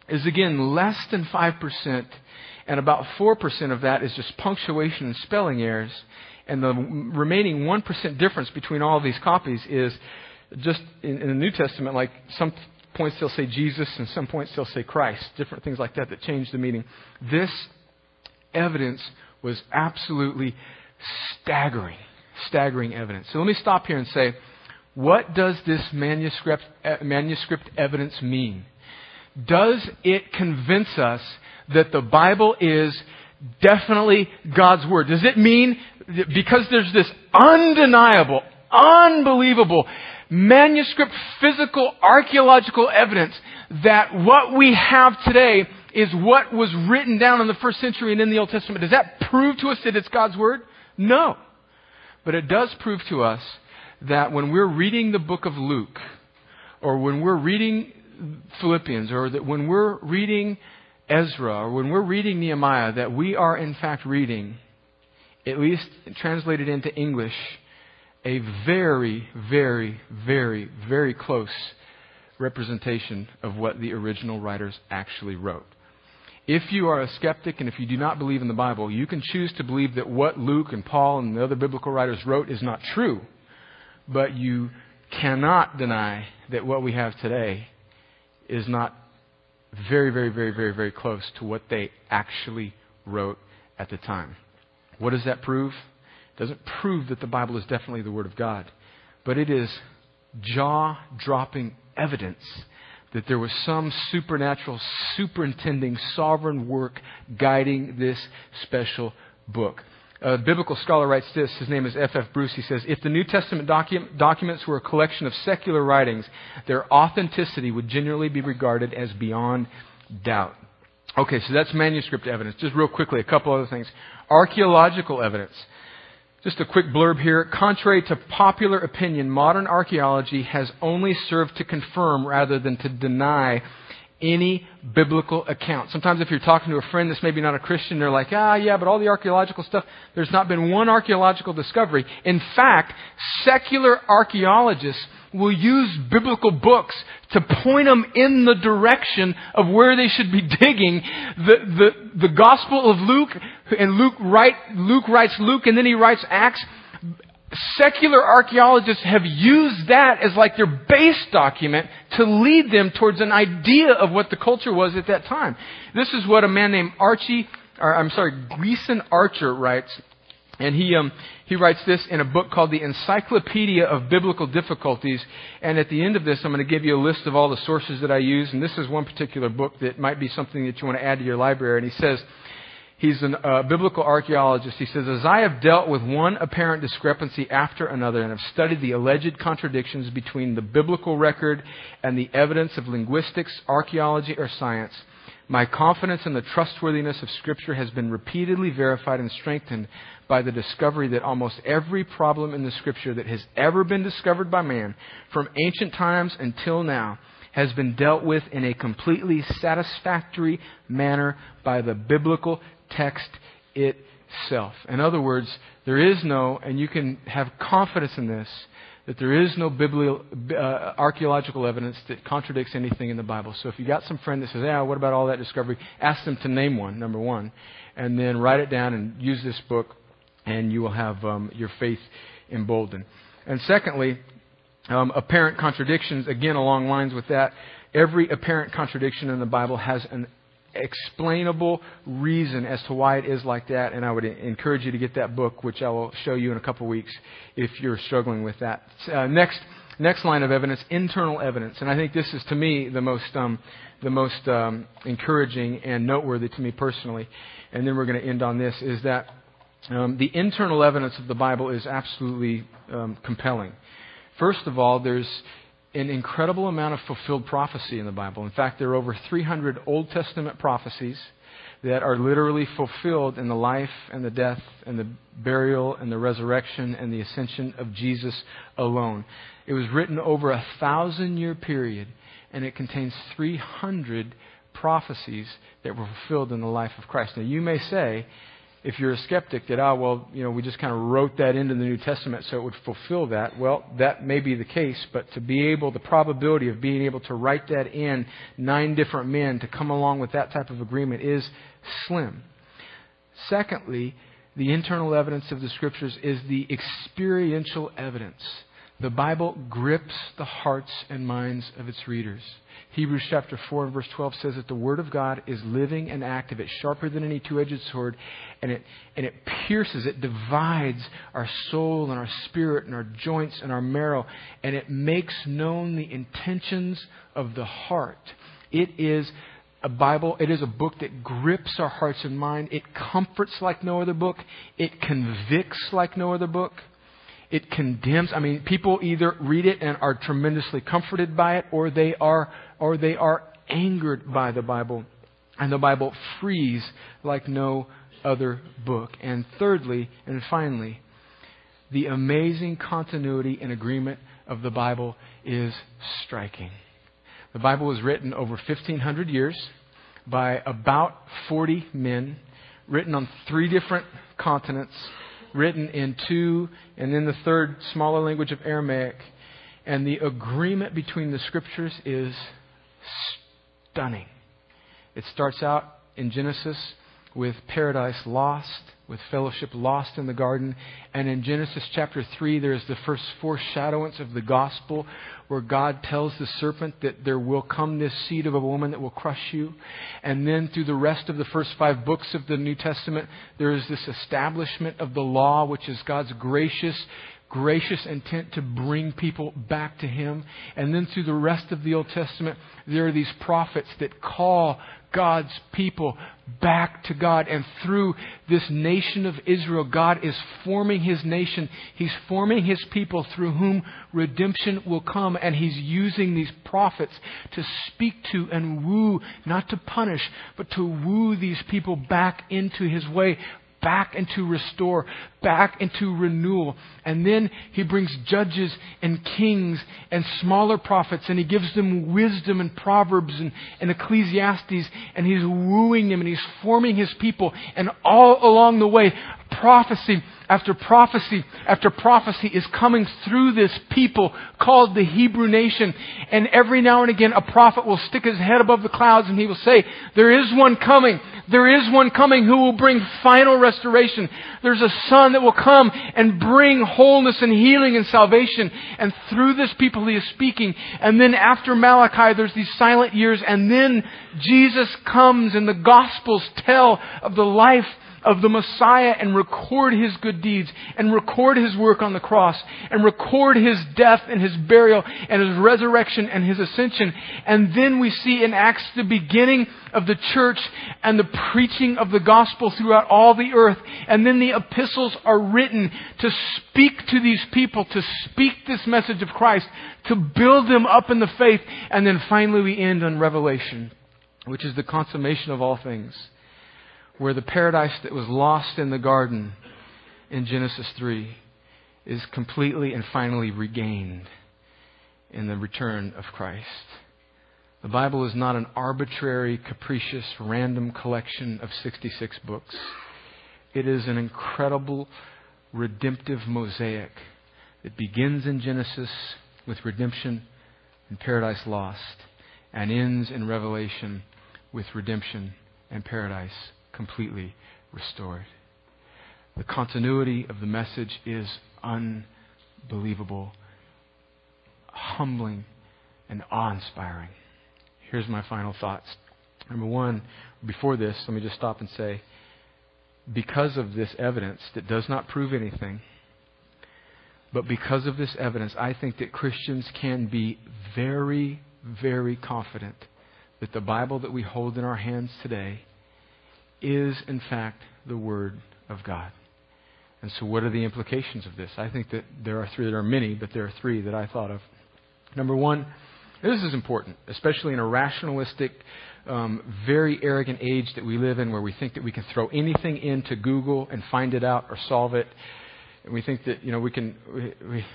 is again less than 5%, and about 4% of that is just punctuation and spelling errors. And the remaining 1% difference between all of these copies is just in, in the New Testament, like some points they'll say Jesus and some points they'll say Christ, different things like that that change the meaning. This evidence was absolutely staggering, staggering evidence. So let me stop here and say, what does this manuscript, uh, manuscript evidence mean? Does it convince us that the Bible is definitely God's Word? Does it mean, because there's this undeniable, unbelievable manuscript, physical, archaeological evidence that what we have today is what was written down in the first century and in the Old Testament. Does that prove to us that it's God's Word? No. But it does prove to us that when we're reading the book of Luke, or when we're reading Philippians, or that when we're reading Ezra, or when we're reading Nehemiah, that we are in fact reading, at least translated into English, a very, very, very, very close representation of what the original writers actually wrote. If you are a skeptic and if you do not believe in the Bible, you can choose to believe that what Luke and Paul and the other biblical writers wrote is not true. But you cannot deny that what we have today is not very, very, very, very, very close to what they actually wrote at the time. What does that prove? It doesn't prove that the Bible is definitely the Word of God, but it is jaw dropping evidence that there was some supernatural, superintending, sovereign work guiding this special book. A biblical scholar writes this. His name is F. F. Bruce. He says, If the New Testament docu- documents were a collection of secular writings, their authenticity would generally be regarded as beyond doubt. Okay, so that's manuscript evidence. Just real quickly, a couple other things. Archaeological evidence. Just a quick blurb here. Contrary to popular opinion, modern archaeology has only served to confirm rather than to deny any biblical account. Sometimes if you're talking to a friend that's maybe not a Christian, they're like, ah, yeah, but all the archaeological stuff, there's not been one archaeological discovery. In fact, secular archaeologists will use biblical books to point them in the direction of where they should be digging. The, the, the Gospel of Luke, and Luke, write, Luke writes Luke and then he writes Acts. Secular archaeologists have used that as like their base document to lead them towards an idea of what the culture was at that time. This is what a man named Archie, or I'm sorry, Gleason Archer writes and he, um, he writes this in a book called The Encyclopedia of Biblical Difficulties. And at the end of this, I'm going to give you a list of all the sources that I use. And this is one particular book that might be something that you want to add to your library. And he says, he's a uh, biblical archaeologist. He says, As I have dealt with one apparent discrepancy after another and have studied the alleged contradictions between the biblical record and the evidence of linguistics, archaeology, or science, my confidence in the trustworthiness of Scripture has been repeatedly verified and strengthened by the discovery that almost every problem in the Scripture that has ever been discovered by man, from ancient times until now, has been dealt with in a completely satisfactory manner by the biblical text itself. In other words, there is no, and you can have confidence in this, that there is no biblical, uh, archaeological evidence that contradicts anything in the Bible. So if you got some friend that says, "Yeah, what about all that discovery?" Ask them to name one, number one, and then write it down and use this book and you will have um, your faith emboldened. And secondly, um, apparent contradictions, again, along lines with that. Every apparent contradiction in the Bible has an explainable reason as to why it is like that, and I would encourage you to get that book, which I will show you in a couple weeks if you're struggling with that. Uh, next, next line of evidence, internal evidence, and I think this is to me the most um, the most um, encouraging and noteworthy to me personally. And then we're going to end on this: is that um, the internal evidence of the Bible is absolutely um, compelling. First of all, there's an incredible amount of fulfilled prophecy in the Bible. In fact, there are over 300 Old Testament prophecies that are literally fulfilled in the life and the death and the burial and the resurrection and the ascension of Jesus alone. It was written over a thousand year period, and it contains 300 prophecies that were fulfilled in the life of Christ. Now, you may say, if you're a skeptic that, ah, well, you know, we just kind of wrote that into the New Testament so it would fulfill that. Well, that may be the case, but to be able, the probability of being able to write that in nine different men to come along with that type of agreement is slim. Secondly, the internal evidence of the Scriptures is the experiential evidence. The Bible grips the hearts and minds of its readers. Hebrews chapter 4 and verse 12 says that the Word of God is living and active. It's sharper than any two edged sword, and it, and it pierces, it divides our soul and our spirit and our joints and our marrow, and it makes known the intentions of the heart. It is a Bible, it is a book that grips our hearts and mind. It comforts like no other book, it convicts like no other book. It condemns. I mean, people either read it and are tremendously comforted by it, or they are or they are angered by the Bible. And the Bible frees like no other book. And thirdly, and finally, the amazing continuity and agreement of the Bible is striking. The Bible was written over 1,500 years by about 40 men, written on three different continents, written in two, and then the third smaller language of Aramaic. And the agreement between the scriptures is stunning. It starts out in Genesis with paradise lost, with fellowship lost in the garden. And in Genesis chapter 3, there's the first foreshadowings of the gospel where God tells the serpent that there will come this seed of a woman that will crush you. And then through the rest of the first five books of the New Testament, there is this establishment of the law, which is God's gracious gracious intent to bring people back to Him. And then through the rest of the Old Testament, there are these prophets that call God's people back to God. And through this nation of Israel, God is forming His nation. He's forming His people through whom redemption will come. And He's using these prophets to speak to and woo, not to punish, but to woo these people back into His way back into restore, back into renewal. And then he brings judges and kings and smaller prophets and he gives them wisdom and proverbs and, and Ecclesiastes and he's wooing them and he's forming his people. And all along the way, prophecy after prophecy after prophecy is coming through this people called the Hebrew nation. And every now and again, a prophet will stick his head above the clouds and he will say, There is one coming. There is one coming who will bring final restoration. There's a son that will come and bring wholeness and healing and salvation. And through this people he is speaking. And then after Malachi, there's these silent years. And then Jesus comes and the Gospels tell of the life of the Messiah and record his good deeds and record his work on the cross and record his death and his burial and his resurrection and his ascension. And then we see in Acts the beginning of the church and the preaching of the gospel throughout all the earth. And then the epistles are written to speak to these people, to speak this message of Christ, to build them up in the faith. And then finally we end on Revelation, which is the consummation of all things where the paradise that was lost in the garden in Genesis 3 is completely and finally regained in the return of Christ. The Bible is not an arbitrary, capricious, random collection of 66 books. It is an incredible redemptive mosaic that begins in Genesis with redemption and paradise lost and ends in Revelation with redemption and paradise completely restored. The continuity of the message is unbelievable, humbling, and awe inspiring. Here's my final thoughts. Number one, before this, let me just stop and say, because of this evidence that does not prove anything, but because of this evidence, I think that Christians can be very, very confident that the Bible that we hold in our hands today is, in fact, the Word of God. And so, what are the implications of this? I think that there are three. There are many, but there are three that I thought of. Number one, this is important, especially in a rationalistic, um, very arrogant age that we live in, where we think that we can throw anything into Google and find it out or solve it. And we think that you know we can. We, we,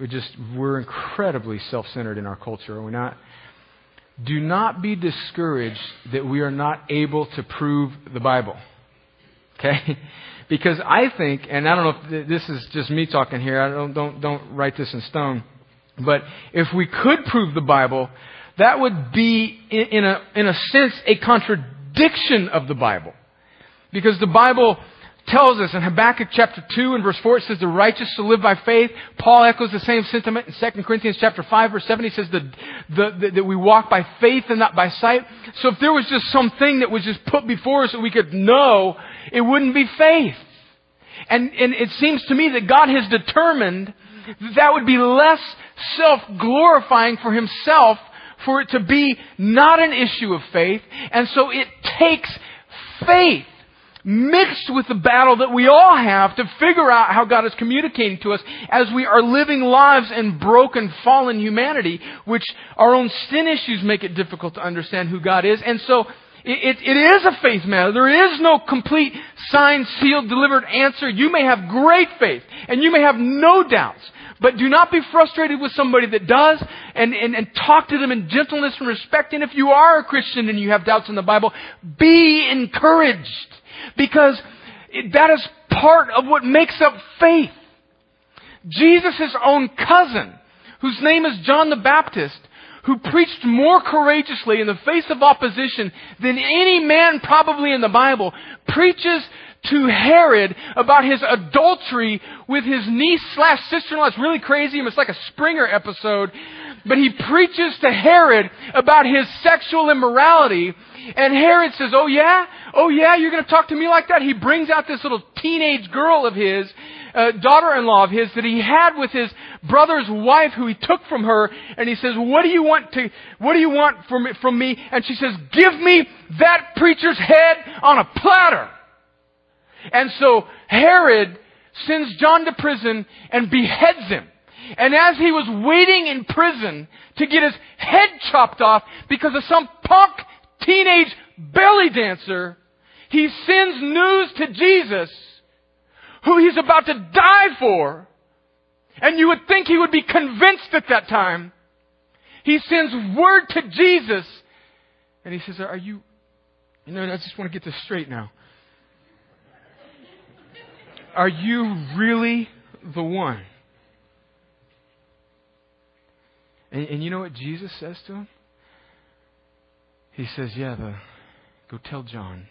we just we're incredibly self-centered in our culture, are we not? Do not be discouraged that we are not able to prove the Bible. Okay? Because I think, and I don't know if this is just me talking here, I don't, don't, don't write this in stone, but if we could prove the Bible, that would be, in a, in a sense, a contradiction of the Bible. Because the Bible tells us in Habakkuk chapter 2 and verse 4, it says the righteous shall live by faith. Paul echoes the same sentiment in 2 Corinthians chapter 5 verse 7. He says the, that we walk by faith and not by sight. So if there was just something that was just put before us that we could know, it wouldn't be faith. And, and it seems to me that God has determined that, that would be less self-glorifying for himself for it to be not an issue of faith. And so it takes faith mixed with the battle that we all have to figure out how God is communicating to us as we are living lives in broken, fallen humanity, which our own sin issues make it difficult to understand who God is. And so it, it, it is a faith matter. There is no complete signed, sealed, delivered answer. You may have great faith and you may have no doubts. But do not be frustrated with somebody that does and, and, and talk to them in gentleness and respect. And if you are a Christian and you have doubts in the Bible, be encouraged. Because that is part of what makes up faith. Jesus' own cousin, whose name is John the Baptist, who preached more courageously in the face of opposition than any man probably in the Bible, preaches to Herod about his adultery with his niece slash sister-in-law. It's really crazy. It's like a Springer episode. But he preaches to Herod about his sexual immorality. And Herod says, Oh yeah? Oh yeah, you're gonna talk to me like that? He brings out this little teenage girl of his, uh, daughter-in-law of his that he had with his brother's wife who he took from her. And he says, What do you want to, what do you want from, from me? And she says, Give me that preacher's head on a platter. And so Herod sends John to prison and beheads him. And as he was waiting in prison to get his head chopped off because of some punk teenage belly dancer, he sends news to Jesus who he's about to die for. And you would think he would be convinced at that time. He sends word to Jesus and he says, Are you, you know, I just want to get this straight now. Are you really the one? And, and you know what Jesus says to him? He says, Yeah, the, go tell John.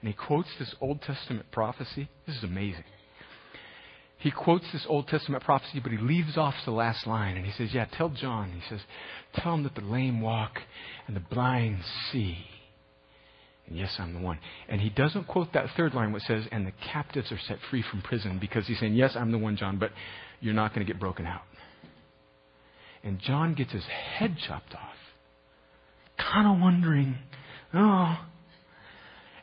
And he quotes this Old Testament prophecy. This is amazing. He quotes this Old Testament prophecy, but he leaves off the last line. And he says, Yeah, tell John. He says, Tell him that the lame walk and the blind see. And yes, I'm the one. And he doesn't quote that third line which says, and the captives are set free from prison because he's saying, yes, I'm the one, John, but you're not going to get broken out. And John gets his head chopped off. Kind of wondering, oh.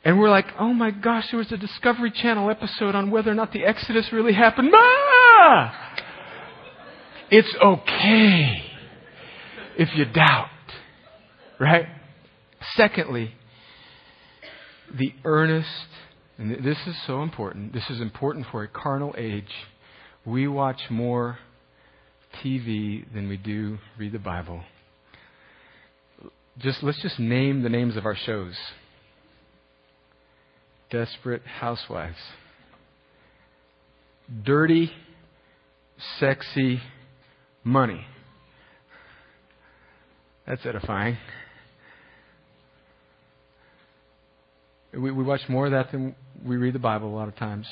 And we're like, oh my gosh, there was a Discovery Channel episode on whether or not the Exodus really happened. Ah! It's okay if you doubt. Right? Secondly, the earnest, and this is so important, this is important for a carnal age. We watch more TV than we do read the Bible. Just let's just name the names of our shows. Desperate Housewives. Dirty, sexy money. That's edifying. We, we watch more of that than we read the Bible a lot of times.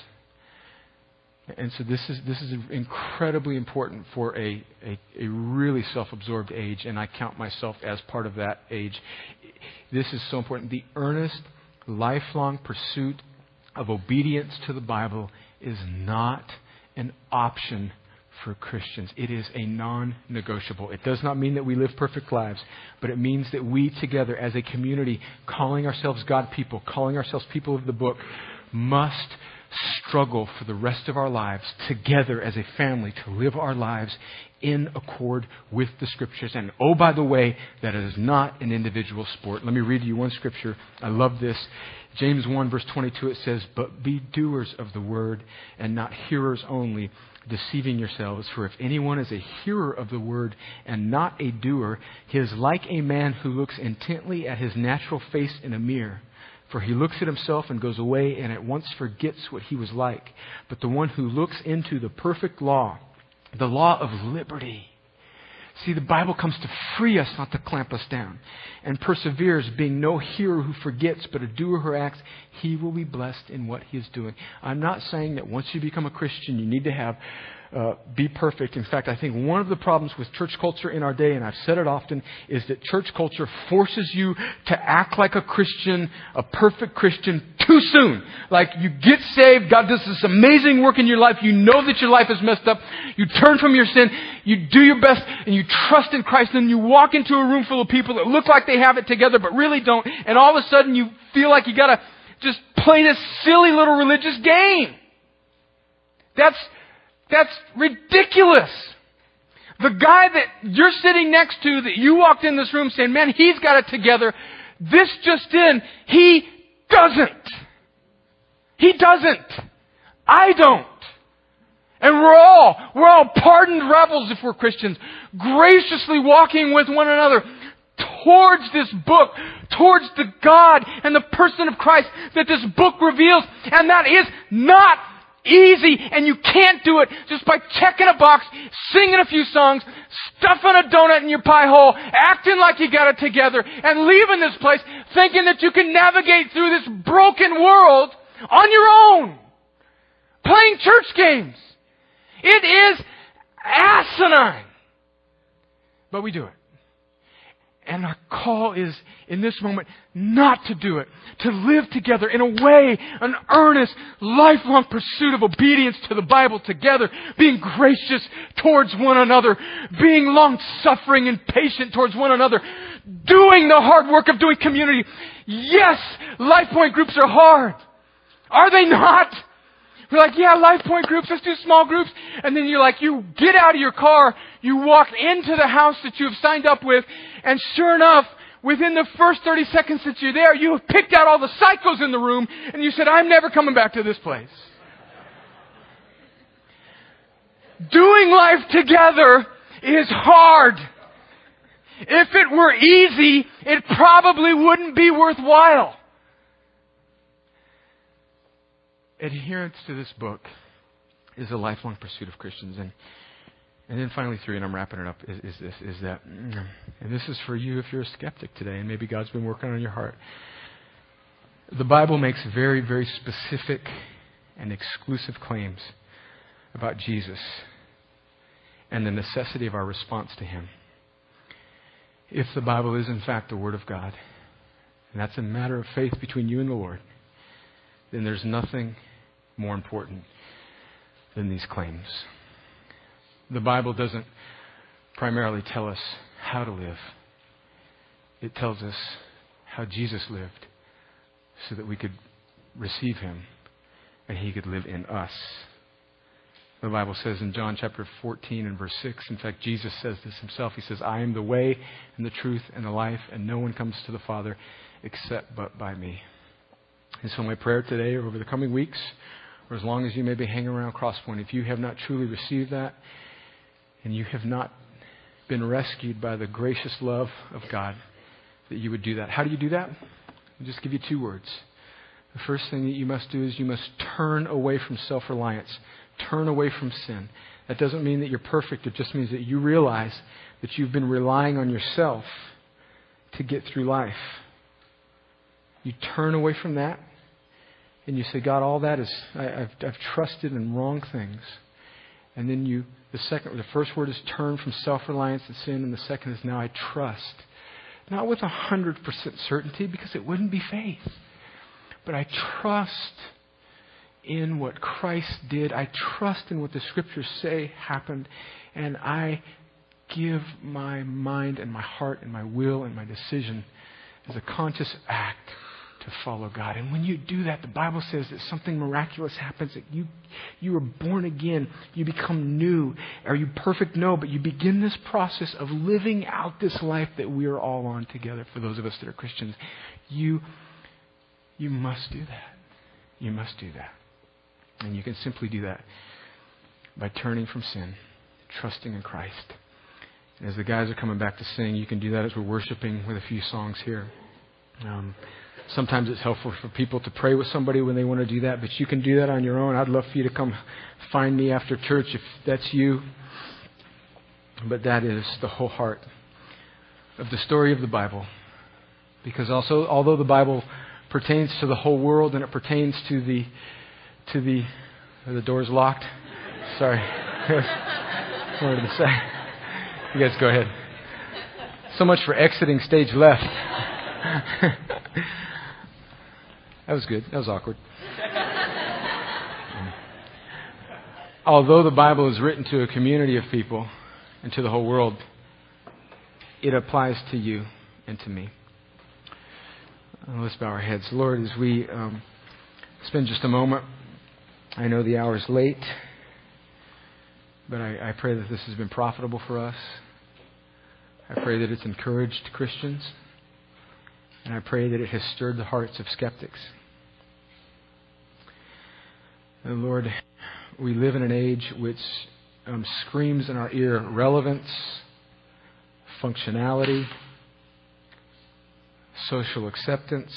And so this is, this is incredibly important for a, a, a really self absorbed age, and I count myself as part of that age. this is so important. The earnest, lifelong pursuit of obedience to the Bible is not an option for Christians. It is a non negotiable. It does not mean that we live perfect lives, but it means that we together as a community, calling ourselves God people, calling ourselves people of the book, must struggle for the rest of our lives together as a family to live our lives in accord with the scriptures. And oh, by the way, that is not an individual sport. Let me read you one scripture. I love this. James 1, verse 22, it says, But be doers of the word and not hearers only, deceiving yourselves. For if anyone is a hearer of the word and not a doer, he is like a man who looks intently at his natural face in a mirror. For he looks at himself and goes away and at once forgets what he was like. But the one who looks into the perfect law, the law of liberty, See, the Bible comes to free us, not to clamp us down. And perseveres, being no hearer who forgets, but a doer who acts, he will be blessed in what he is doing. I'm not saying that once you become a Christian, you need to have uh, be perfect. In fact, I think one of the problems with church culture in our day, and I've said it often, is that church culture forces you to act like a Christian, a perfect Christian, too soon. Like you get saved, God does this amazing work in your life, you know that your life is messed up, you turn from your sin, you do your best, and you trust in Christ, and you walk into a room full of people that look like they have it together but really don't, and all of a sudden you feel like you gotta just play this silly little religious game. That's that's ridiculous. The guy that you're sitting next to that you walked in this room saying, man, he's got it together. This just in, he doesn't. He doesn't. I don't. And we're all, we're all pardoned rebels if we're Christians, graciously walking with one another towards this book, towards the God and the person of Christ that this book reveals. And that is not easy and you can't do it just by checking a box, singing a few songs, stuffing a donut in your pie hole, acting like you got it together, and leaving this place thinking that you can navigate through this broken world on your own. Playing church games. It is asinine. But we do it. And our call is, in this moment, not to do it. To live together in a way, an earnest, lifelong pursuit of obedience to the Bible together, being gracious towards one another, being long suffering and patient towards one another, doing the hard work of doing community. Yes, life point groups are hard. Are they not? We're like, yeah, life point groups, let's do small groups. And then you're like, you get out of your car, you walk into the house that you have signed up with, and sure enough, within the first 30 seconds that you're there, you have picked out all the psychos in the room, and you said, I'm never coming back to this place. Doing life together is hard. If it were easy, it probably wouldn't be worthwhile. Adherence to this book is a lifelong pursuit of Christians. And, and then finally, three, and I'm wrapping it up, is, is this, is that, and this is for you if you're a skeptic today, and maybe God's been working on your heart. The Bible makes very, very specific and exclusive claims about Jesus and the necessity of our response to Him. If the Bible is, in fact, the Word of God, and that's a matter of faith between you and the Lord, then there's nothing more important than these claims. The Bible doesn't primarily tell us how to live, it tells us how Jesus lived so that we could receive him and he could live in us. The Bible says in John chapter 14 and verse 6, in fact, Jesus says this himself. He says, I am the way and the truth and the life, and no one comes to the Father except but by me. And so, my prayer today, or over the coming weeks, or as long as you may be hanging around Crosspoint, if you have not truly received that and you have not been rescued by the gracious love of God, that you would do that. How do you do that? I'll just give you two words. The first thing that you must do is you must turn away from self reliance, turn away from sin. That doesn't mean that you're perfect, it just means that you realize that you've been relying on yourself to get through life. You turn away from that and you say, God, all that is, I, have I've trusted in wrong things. And then you, the second, the first word is turn from self reliance and sin, and the second is now I trust Not with a 100% certainty because it wouldn't be faith. But I trust in what Christ did. I trust in what the scriptures say happened. And I give my mind and my heart and my will and my decision as a conscious act to follow God. And when you do that, the Bible says that something miraculous happens, that you, you are born again, you become new. Are you perfect? No, but you begin this process of living out this life that we are all on together for those of us that are Christians. You, you must do that. You must do that. And you can simply do that by turning from sin, trusting in Christ. And as the guys are coming back to sing, you can do that as we're worshiping with a few songs here. Um, sometimes it's helpful for people to pray with somebody when they want to do that, but you can do that on your own. I'd love for you to come find me after church if that's you. But that is the whole heart of the story of the Bible. Because also, although the Bible pertains to the whole world and it pertains to the to the the door's locked. Sorry. did I say? You guys go ahead. So much for exiting stage left. that was good. That was awkward. Although the Bible is written to a community of people and to the whole world, it applies to you and to me. Uh, let's bow our heads. Lord, as we um, spend just a moment, I know the hour is late. But I, I pray that this has been profitable for us. I pray that it's encouraged Christians. And I pray that it has stirred the hearts of skeptics. And Lord, we live in an age which um, screams in our ear relevance, functionality, social acceptance,